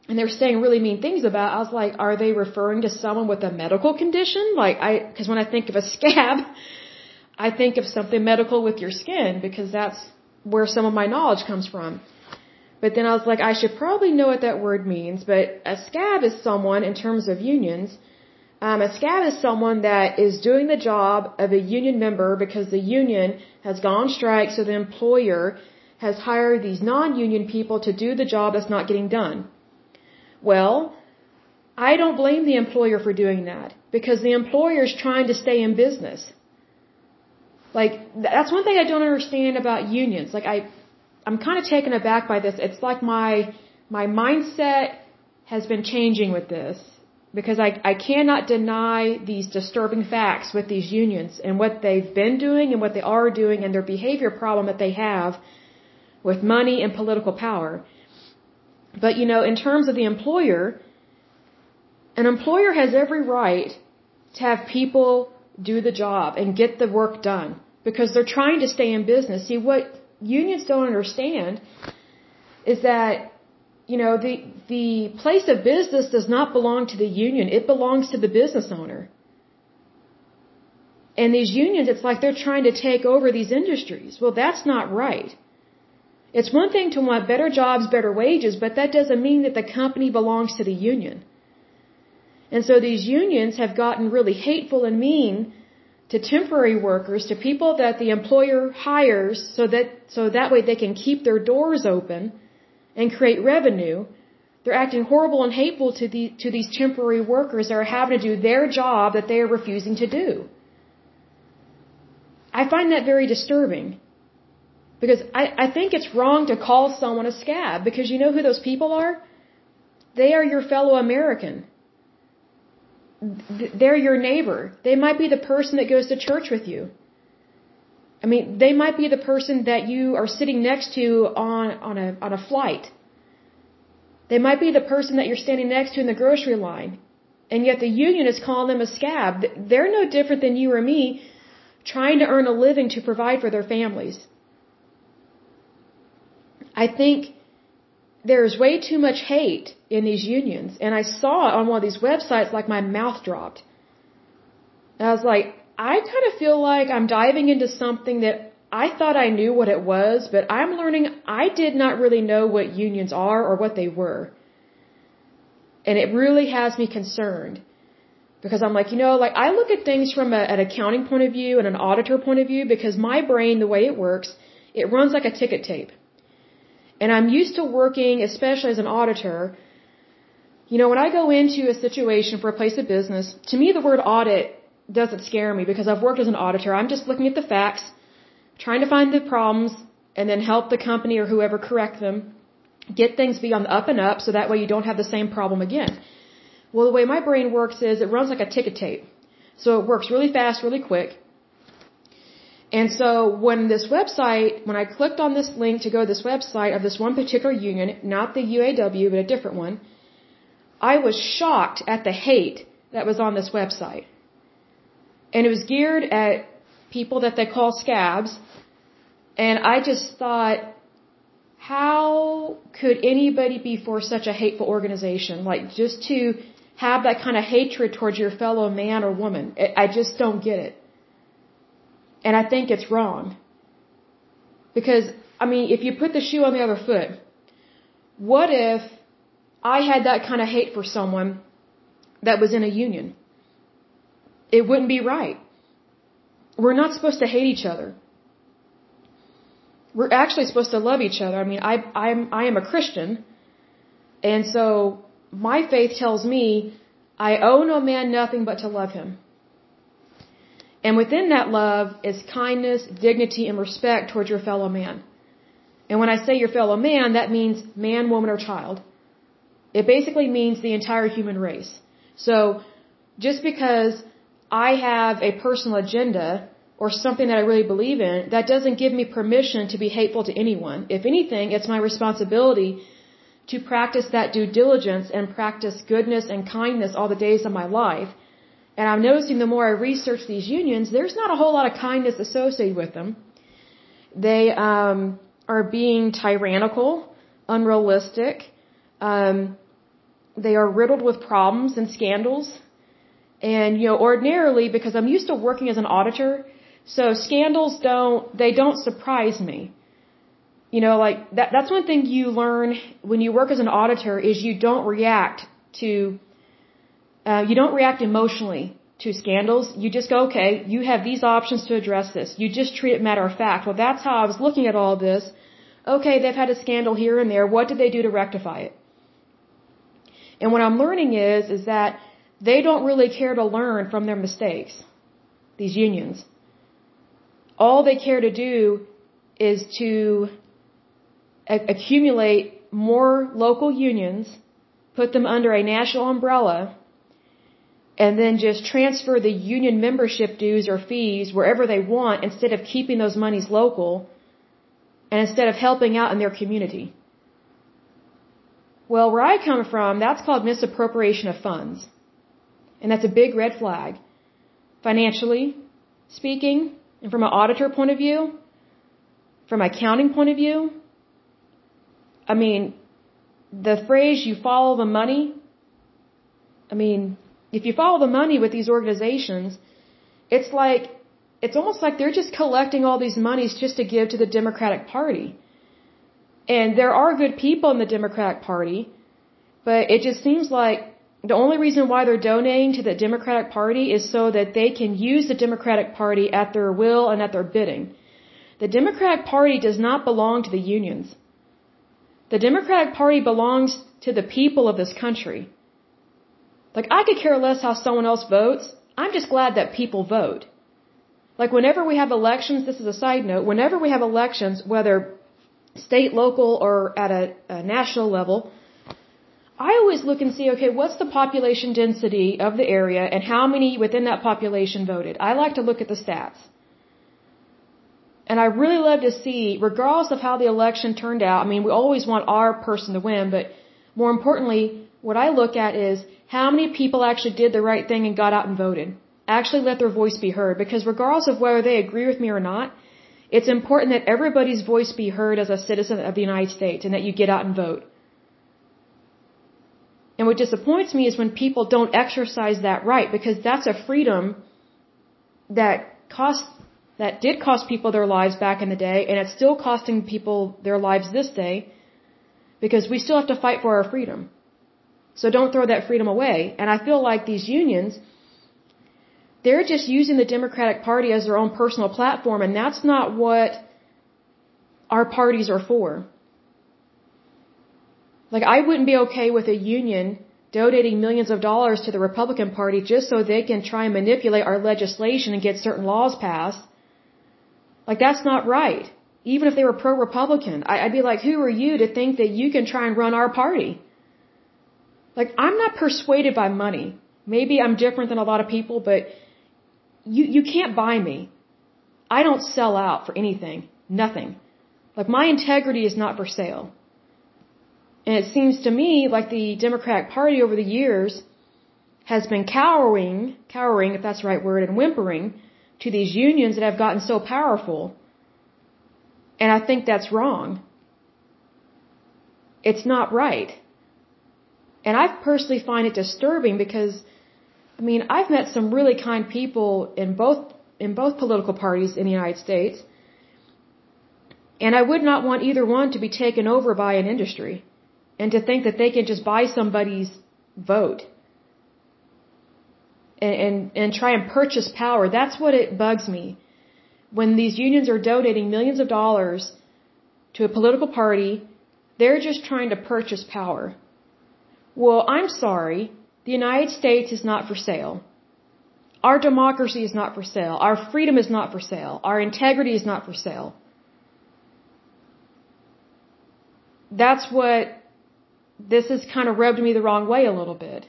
and they were saying really mean things about, I was like, are they referring to someone with a medical condition? Like I, cause when I think of a scab, I think of something medical with your skin because that's where some of my knowledge comes from. But then I was like, I should probably know what that word means, but a scab is someone in terms of unions, um, a scab is someone that is doing the job of a union member because the union has gone on strike, so the employer has hired these non-union people to do the job that's not getting done. Well, I don't blame the employer for doing that because the employer is trying to stay in business. Like that's one thing I don't understand about unions. Like I I'm kind of taken aback by this. It's like my my mindset has been changing with this because I I cannot deny these disturbing facts with these unions and what they've been doing and what they are doing and their behavior problem that they have with money and political power. But you know, in terms of the employer, an employer has every right to have people do the job and get the work done because they're trying to stay in business. See, what unions don't understand is that you know, the, the place of business does not belong to the union. It belongs to the business owner. And these unions, it's like they're trying to take over these industries. Well, that's not right. It's one thing to want better jobs, better wages, but that doesn't mean that the company belongs to the union. And so these unions have gotten really hateful and mean to temporary workers, to people that the employer hires so that, so that way they can keep their doors open and create revenue. They're acting horrible and hateful to the, to these temporary workers that are having to do their job that they are refusing to do. I find that very disturbing. Because I, I think it's wrong to call someone a scab because you know who those people are? They are your fellow American. They're your neighbor. They might be the person that goes to church with you. I mean, they might be the person that you are sitting next to on, on a, on a flight. They might be the person that you're standing next to in the grocery line. And yet the union is calling them a scab. They're no different than you or me trying to earn a living to provide for their families. I think there's way too much hate in these unions. And I saw on one of these websites, like my mouth dropped. And I was like, I kind of feel like I'm diving into something that I thought I knew what it was, but I'm learning I did not really know what unions are or what they were. And it really has me concerned. Because I'm like, you know, like I look at things from a, an accounting point of view and an auditor point of view because my brain, the way it works, it runs like a ticket tape. And I'm used to working, especially as an auditor. You know, when I go into a situation for a place of business, to me the word audit doesn't scare me because I've worked as an auditor. I'm just looking at the facts, trying to find the problems, and then help the company or whoever correct them, get things be on the up and up so that way you don't have the same problem again. Well, the way my brain works is it runs like a ticket tape. So it works really fast, really quick. And so when this website, when I clicked on this link to go to this website of this one particular union, not the UAW, but a different one, I was shocked at the hate that was on this website. And it was geared at people that they call scabs. And I just thought, how could anybody be for such a hateful organization? Like just to have that kind of hatred towards your fellow man or woman. I just don't get it. And I think it's wrong. Because, I mean, if you put the shoe on the other foot, what if I had that kind of hate for someone that was in a union? It wouldn't be right. We're not supposed to hate each other. We're actually supposed to love each other. I mean, I, I'm, I am a Christian, and so my faith tells me I owe no man nothing but to love him. And within that love is kindness, dignity, and respect towards your fellow man. And when I say your fellow man, that means man, woman, or child. It basically means the entire human race. So, just because I have a personal agenda or something that I really believe in, that doesn't give me permission to be hateful to anyone. If anything, it's my responsibility to practice that due diligence and practice goodness and kindness all the days of my life and I'm noticing the more I research these unions, there's not a whole lot of kindness associated with them. They um, are being tyrannical, unrealistic. Um, they are riddled with problems and scandals. And you know, ordinarily, because I'm used to working as an auditor, so scandals don't they don't surprise me. You know, like that that's one thing you learn when you work as an auditor is you don't react to uh, you don't react emotionally to scandals. You just go, okay, you have these options to address this. You just treat it matter of fact. Well, that's how I was looking at all this. Okay, they've had a scandal here and there. What did they do to rectify it? And what I'm learning is, is that they don't really care to learn from their mistakes. These unions. All they care to do is to accumulate more local unions, put them under a national umbrella, and then just transfer the union membership dues or fees wherever they want instead of keeping those monies local and instead of helping out in their community. Well, where I come from, that's called misappropriation of funds. And that's a big red flag. Financially speaking, and from an auditor point of view, from an accounting point of view, I mean, the phrase you follow the money, I mean, if you follow the money with these organizations, it's like, it's almost like they're just collecting all these monies just to give to the Democratic Party. And there are good people in the Democratic Party, but it just seems like the only reason why they're donating to the Democratic Party is so that they can use the Democratic Party at their will and at their bidding. The Democratic Party does not belong to the unions. The Democratic Party belongs to the people of this country. Like, I could care less how someone else votes. I'm just glad that people vote. Like, whenever we have elections, this is a side note, whenever we have elections, whether state, local, or at a, a national level, I always look and see, okay, what's the population density of the area and how many within that population voted? I like to look at the stats. And I really love to see, regardless of how the election turned out, I mean, we always want our person to win, but more importantly, what I look at is how many people actually did the right thing and got out and voted. Actually let their voice be heard, because regardless of whether they agree with me or not, it's important that everybody's voice be heard as a citizen of the United States and that you get out and vote. And what disappoints me is when people don't exercise that right because that's a freedom that cost that did cost people their lives back in the day and it's still costing people their lives this day because we still have to fight for our freedom. So don't throw that freedom away. And I feel like these unions they're just using the Democratic Party as their own personal platform and that's not what our parties are for. Like, I wouldn't be okay with a union donating millions of dollars to the Republican Party just so they can try and manipulate our legislation and get certain laws passed. Like, that's not right. Even if they were pro-Republican, I'd be like, who are you to think that you can try and run our party? Like, I'm not persuaded by money. Maybe I'm different than a lot of people, but you, you can't buy me. I don't sell out for anything. Nothing. Like, my integrity is not for sale. And it seems to me like the Democratic Party over the years has been cowering, cowering, if that's the right word, and whimpering to these unions that have gotten so powerful. And I think that's wrong. It's not right. And I personally find it disturbing because, I mean, I've met some really kind people in both, in both political parties in the United States. And I would not want either one to be taken over by an industry and to think that they can just buy somebody's vote and, and, and try and purchase power. That's what it bugs me. When these unions are donating millions of dollars to a political party, they're just trying to purchase power. Well, I'm sorry. The United States is not for sale. Our democracy is not for sale. Our freedom is not for sale. Our integrity is not for sale. That's what this has kind of rubbed me the wrong way a little bit.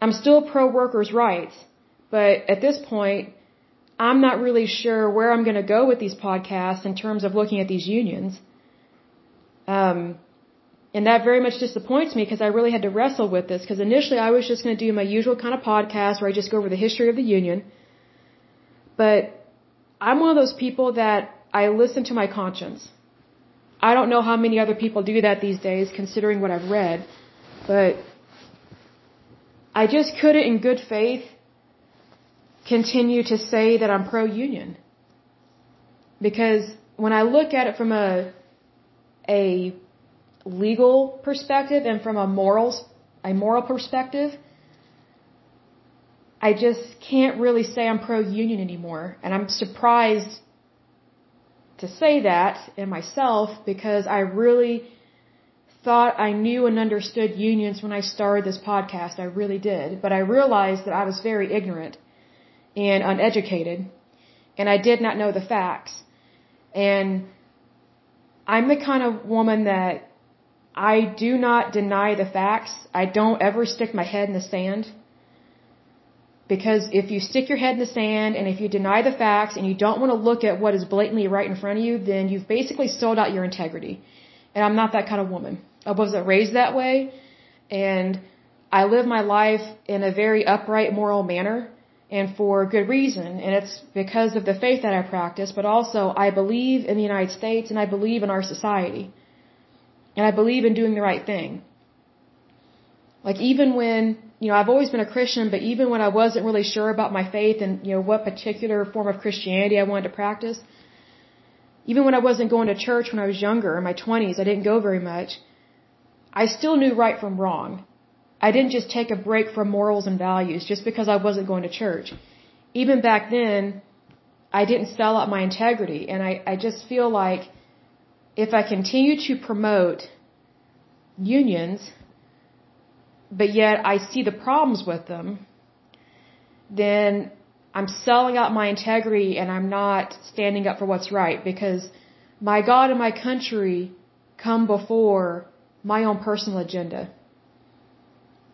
I'm still pro workers' rights, but at this point, I'm not really sure where I'm going to go with these podcasts in terms of looking at these unions. Um, and that very much disappoints me because I really had to wrestle with this because initially I was just going to do my usual kind of podcast where I just go over the history of the union. But I'm one of those people that I listen to my conscience. I don't know how many other people do that these days, considering what I've read, but I just couldn't, in good faith, continue to say that I'm pro union. Because when I look at it from a, a legal perspective and from a morals, a moral perspective, I just can't really say I'm pro union anymore. And I'm surprised to say that in myself because I really thought I knew and understood unions when I started this podcast. I really did. But I realized that I was very ignorant and uneducated and I did not know the facts. And I'm the kind of woman that I do not deny the facts. I don't ever stick my head in the sand. Because if you stick your head in the sand and if you deny the facts and you don't want to look at what is blatantly right in front of you, then you've basically sold out your integrity. And I'm not that kind of woman. I wasn't raised that way. And I live my life in a very upright, moral manner and for good reason. And it's because of the faith that I practice, but also I believe in the United States and I believe in our society. And I believe in doing the right thing. Like even when, you know, I've always been a Christian, but even when I wasn't really sure about my faith and, you know, what particular form of Christianity I wanted to practice, even when I wasn't going to church when I was younger, in my 20s, I didn't go very much, I still knew right from wrong. I didn't just take a break from morals and values just because I wasn't going to church. Even back then, I didn't sell out my integrity. And I, I just feel like if I continue to promote unions, but yet I see the problems with them, then I'm selling out my integrity and I'm not standing up for what's right because my God and my country come before my own personal agenda.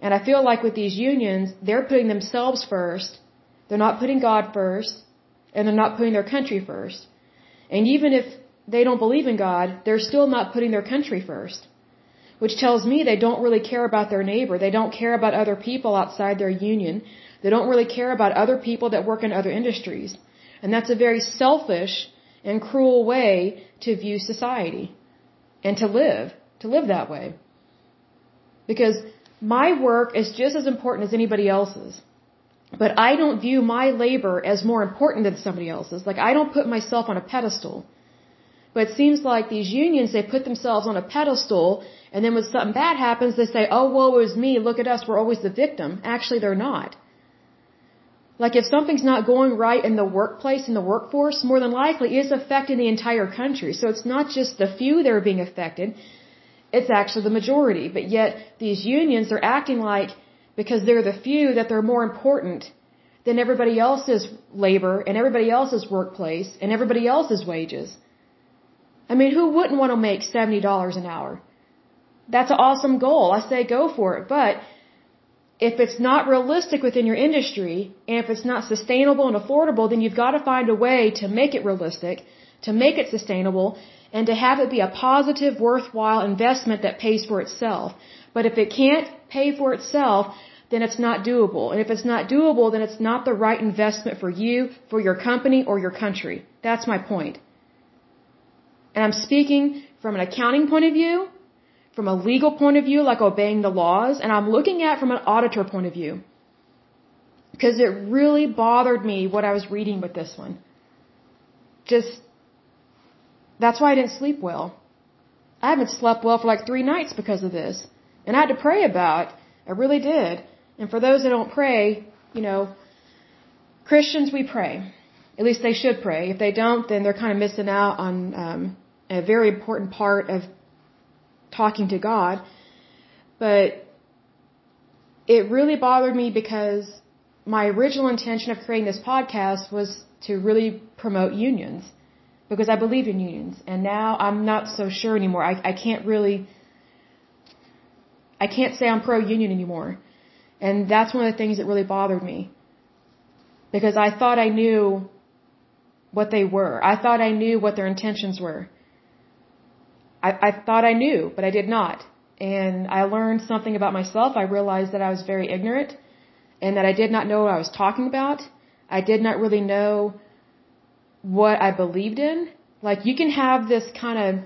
And I feel like with these unions, they're putting themselves first, they're not putting God first, and they're not putting their country first. And even if they don't believe in God, they're still not putting their country first which tells me they don't really care about their neighbor. They don't care about other people outside their union. They don't really care about other people that work in other industries. And that's a very selfish and cruel way to view society and to live, to live that way. Because my work is just as important as anybody else's. But I don't view my labor as more important than somebody else's. Like I don't put myself on a pedestal. But it seems like these unions, they put themselves on a pedestal and then when something bad happens, they say, oh, woe is me, look at us, we're always the victim. Actually, they're not. Like if something's not going right in the workplace, in the workforce, more than likely it's affecting the entire country. So it's not just the few that are being affected, it's actually the majority. But yet these unions, they're acting like, because they're the few, that they're more important than everybody else's labor and everybody else's workplace and everybody else's wages. I mean, who wouldn't want to make $70 an hour? That's an awesome goal. I say go for it. But if it's not realistic within your industry, and if it's not sustainable and affordable, then you've got to find a way to make it realistic, to make it sustainable, and to have it be a positive, worthwhile investment that pays for itself. But if it can't pay for itself, then it's not doable. And if it's not doable, then it's not the right investment for you, for your company, or your country. That's my point. And I'm speaking from an accounting point of view, from a legal point of view, like obeying the laws, and I'm looking at from an auditor point of view. Because it really bothered me what I was reading with this one. Just, that's why I didn't sleep well. I haven't slept well for like three nights because of this. And I had to pray about it. I really did. And for those that don't pray, you know, Christians, we pray. At least they should pray. If they don't, then they're kind of missing out on um, a very important part of talking to God. But it really bothered me because my original intention of creating this podcast was to really promote unions because I believe in unions. And now I'm not so sure anymore. I, I can't really, I can't say I'm pro union anymore. And that's one of the things that really bothered me because I thought I knew what they were. I thought I knew what their intentions were. I, I thought I knew, but I did not. And I learned something about myself. I realized that I was very ignorant and that I did not know what I was talking about. I did not really know what I believed in. Like you can have this kind of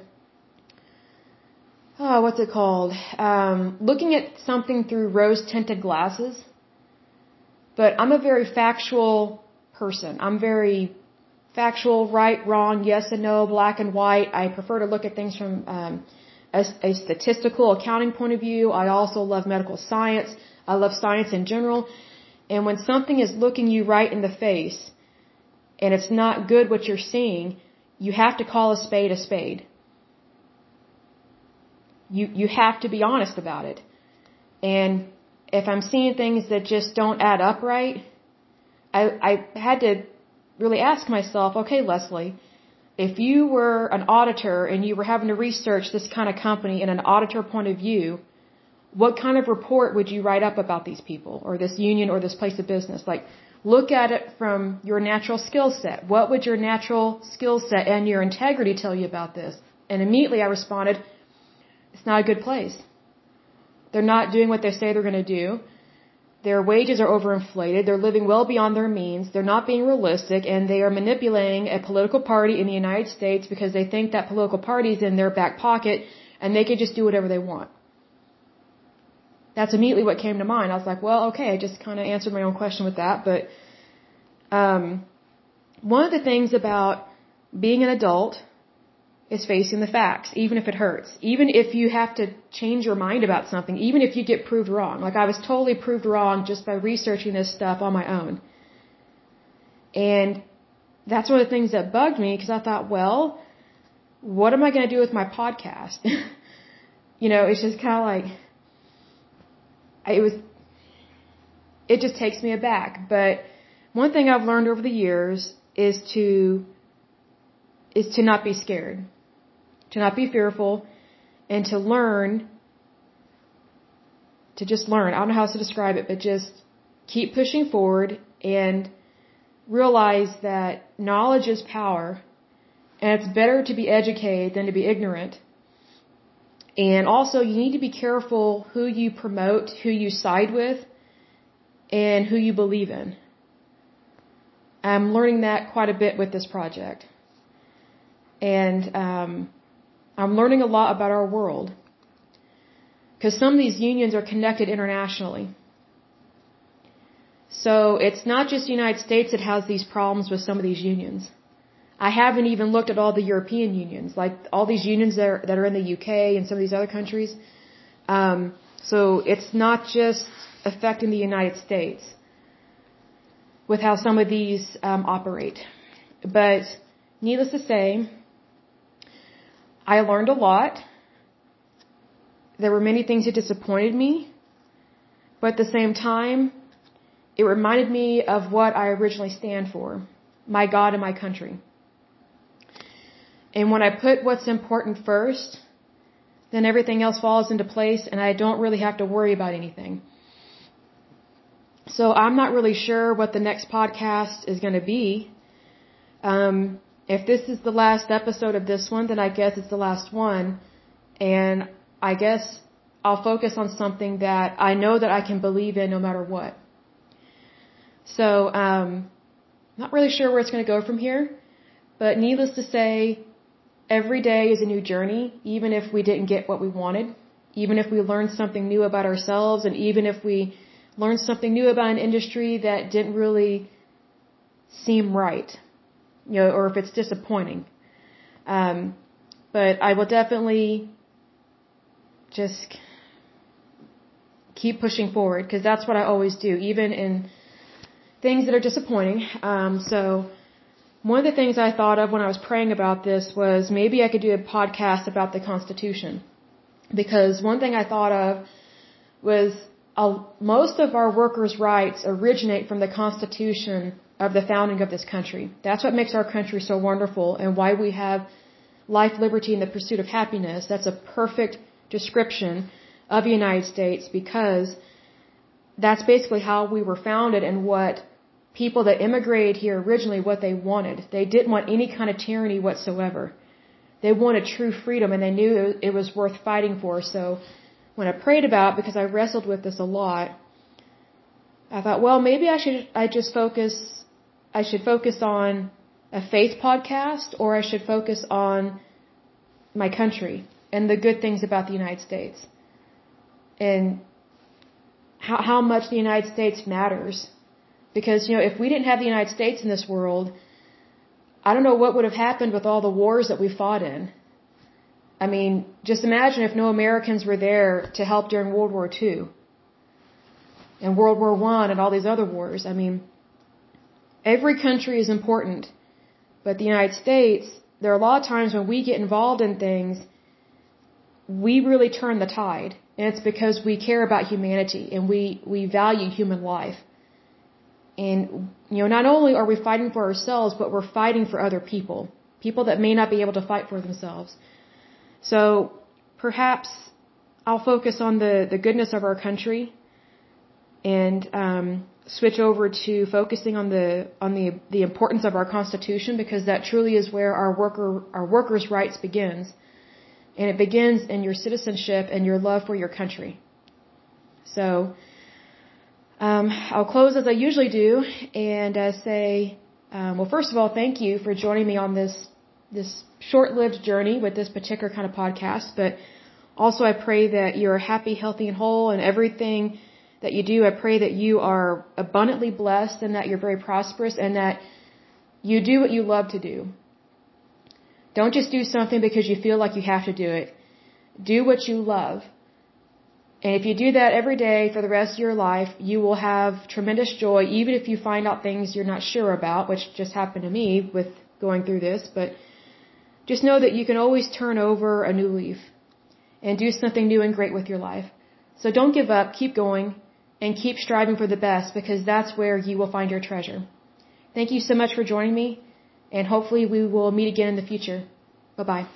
oh, what's it called? Um, looking at something through rose tinted glasses. But I'm a very factual person. I'm very factual, right, wrong, yes and no, black and white. I prefer to look at things from um, a, a statistical accounting point of view. I also love medical science. I love science in general. And when something is looking you right in the face and it's not good what you're seeing, you have to call a spade a spade. You, you have to be honest about it. And if I'm seeing things that just don't add up right, I, I had to really ask myself, okay, Leslie, if you were an auditor and you were having to research this kind of company in an auditor point of view, what kind of report would you write up about these people or this union or this place of business? Like, look at it from your natural skill set. What would your natural skill set and your integrity tell you about this? And immediately I responded, it's not a good place. They're not doing what they say they're going to do. Their wages are overinflated. They're living well beyond their means. They're not being realistic, and they are manipulating a political party in the United States because they think that political party is in their back pocket, and they can just do whatever they want. That's immediately what came to mind. I was like, well, okay, I just kind of answered my own question with that. But um, one of the things about being an adult is facing the facts, even if it hurts. Even if you have to change your mind about something, even if you get proved wrong. Like I was totally proved wrong just by researching this stuff on my own. And that's one of the things that bugged me because I thought, well, what am I going to do with my podcast? you know, it's just kind of like, it was, it just takes me aback. But one thing I've learned over the years is to, is to not be scared to not be fearful, and to learn, to just learn. I don't know how else to describe it, but just keep pushing forward and realize that knowledge is power, and it's better to be educated than to be ignorant. And also, you need to be careful who you promote, who you side with, and who you believe in. I'm learning that quite a bit with this project. And um, I'm learning a lot about our world. Because some of these unions are connected internationally. So it's not just the United States that has these problems with some of these unions. I haven't even looked at all the European unions, like all these unions that are, that are in the UK and some of these other countries. Um, so it's not just affecting the United States with how some of these um, operate. But needless to say, I learned a lot. There were many things that disappointed me, but at the same time, it reminded me of what I originally stand for my God and my country. And when I put what's important first, then everything else falls into place and I don't really have to worry about anything. So I'm not really sure what the next podcast is going to be. Um, if this is the last episode of this one, then I guess it's the last one. And I guess I'll focus on something that I know that I can believe in no matter what. So, um, not really sure where it's going to go from here, but needless to say, every day is a new journey, even if we didn't get what we wanted, even if we learned something new about ourselves, and even if we learned something new about an industry that didn't really seem right you know, or if it's disappointing. Um, but I will definitely just keep pushing forward because that's what I always do, even in things that are disappointing. Um, so one of the things I thought of when I was praying about this was maybe I could do a podcast about the Constitution. Because one thing I thought of was most of our workers' rights originate from the Constitution of the founding of this country. That's what makes our country so wonderful and why we have life, liberty, and the pursuit of happiness. That's a perfect description of the United States because that's basically how we were founded and what people that immigrated here originally, what they wanted. They didn't want any kind of tyranny whatsoever. They wanted true freedom and they knew it was worth fighting for. So when I prayed about, because I wrestled with this a lot, I thought, well, maybe I should, I just focus I should focus on a faith podcast or I should focus on my country and the good things about the United States and how, how much the United States matters. Because, you know, if we didn't have the United States in this world, I don't know what would have happened with all the wars that we fought in. I mean, just imagine if no Americans were there to help during World War II and World War One and all these other wars. I mean, Every country is important, but the United States, there are a lot of times when we get involved in things, we really turn the tide. And it's because we care about humanity and we, we value human life. And, you know, not only are we fighting for ourselves, but we're fighting for other people. People that may not be able to fight for themselves. So, perhaps I'll focus on the, the goodness of our country and, um, switch over to focusing on the on the the importance of our constitution because that truly is where our worker our workers' rights begins, and it begins in your citizenship and your love for your country. So, um, I'll close as I usually do and uh, say, um, well, first of all, thank you for joining me on this this short-lived journey with this particular kind of podcast, but Also, I pray that you're happy, healthy, and whole and everything that you do. I pray that you are abundantly blessed and that you're very prosperous and that you do what you love to do. Don't just do something because you feel like you have to do it. Do what you love. And if you do that every day for the rest of your life, you will have tremendous joy, even if you find out things you're not sure about, which just happened to me with going through this. But just know that you can always turn over a new leaf and do something new and great with your life. So don't give up, keep going, and keep striving for the best because that's where you will find your treasure. Thank you so much for joining me, and hopefully we will meet again in the future. Bye bye.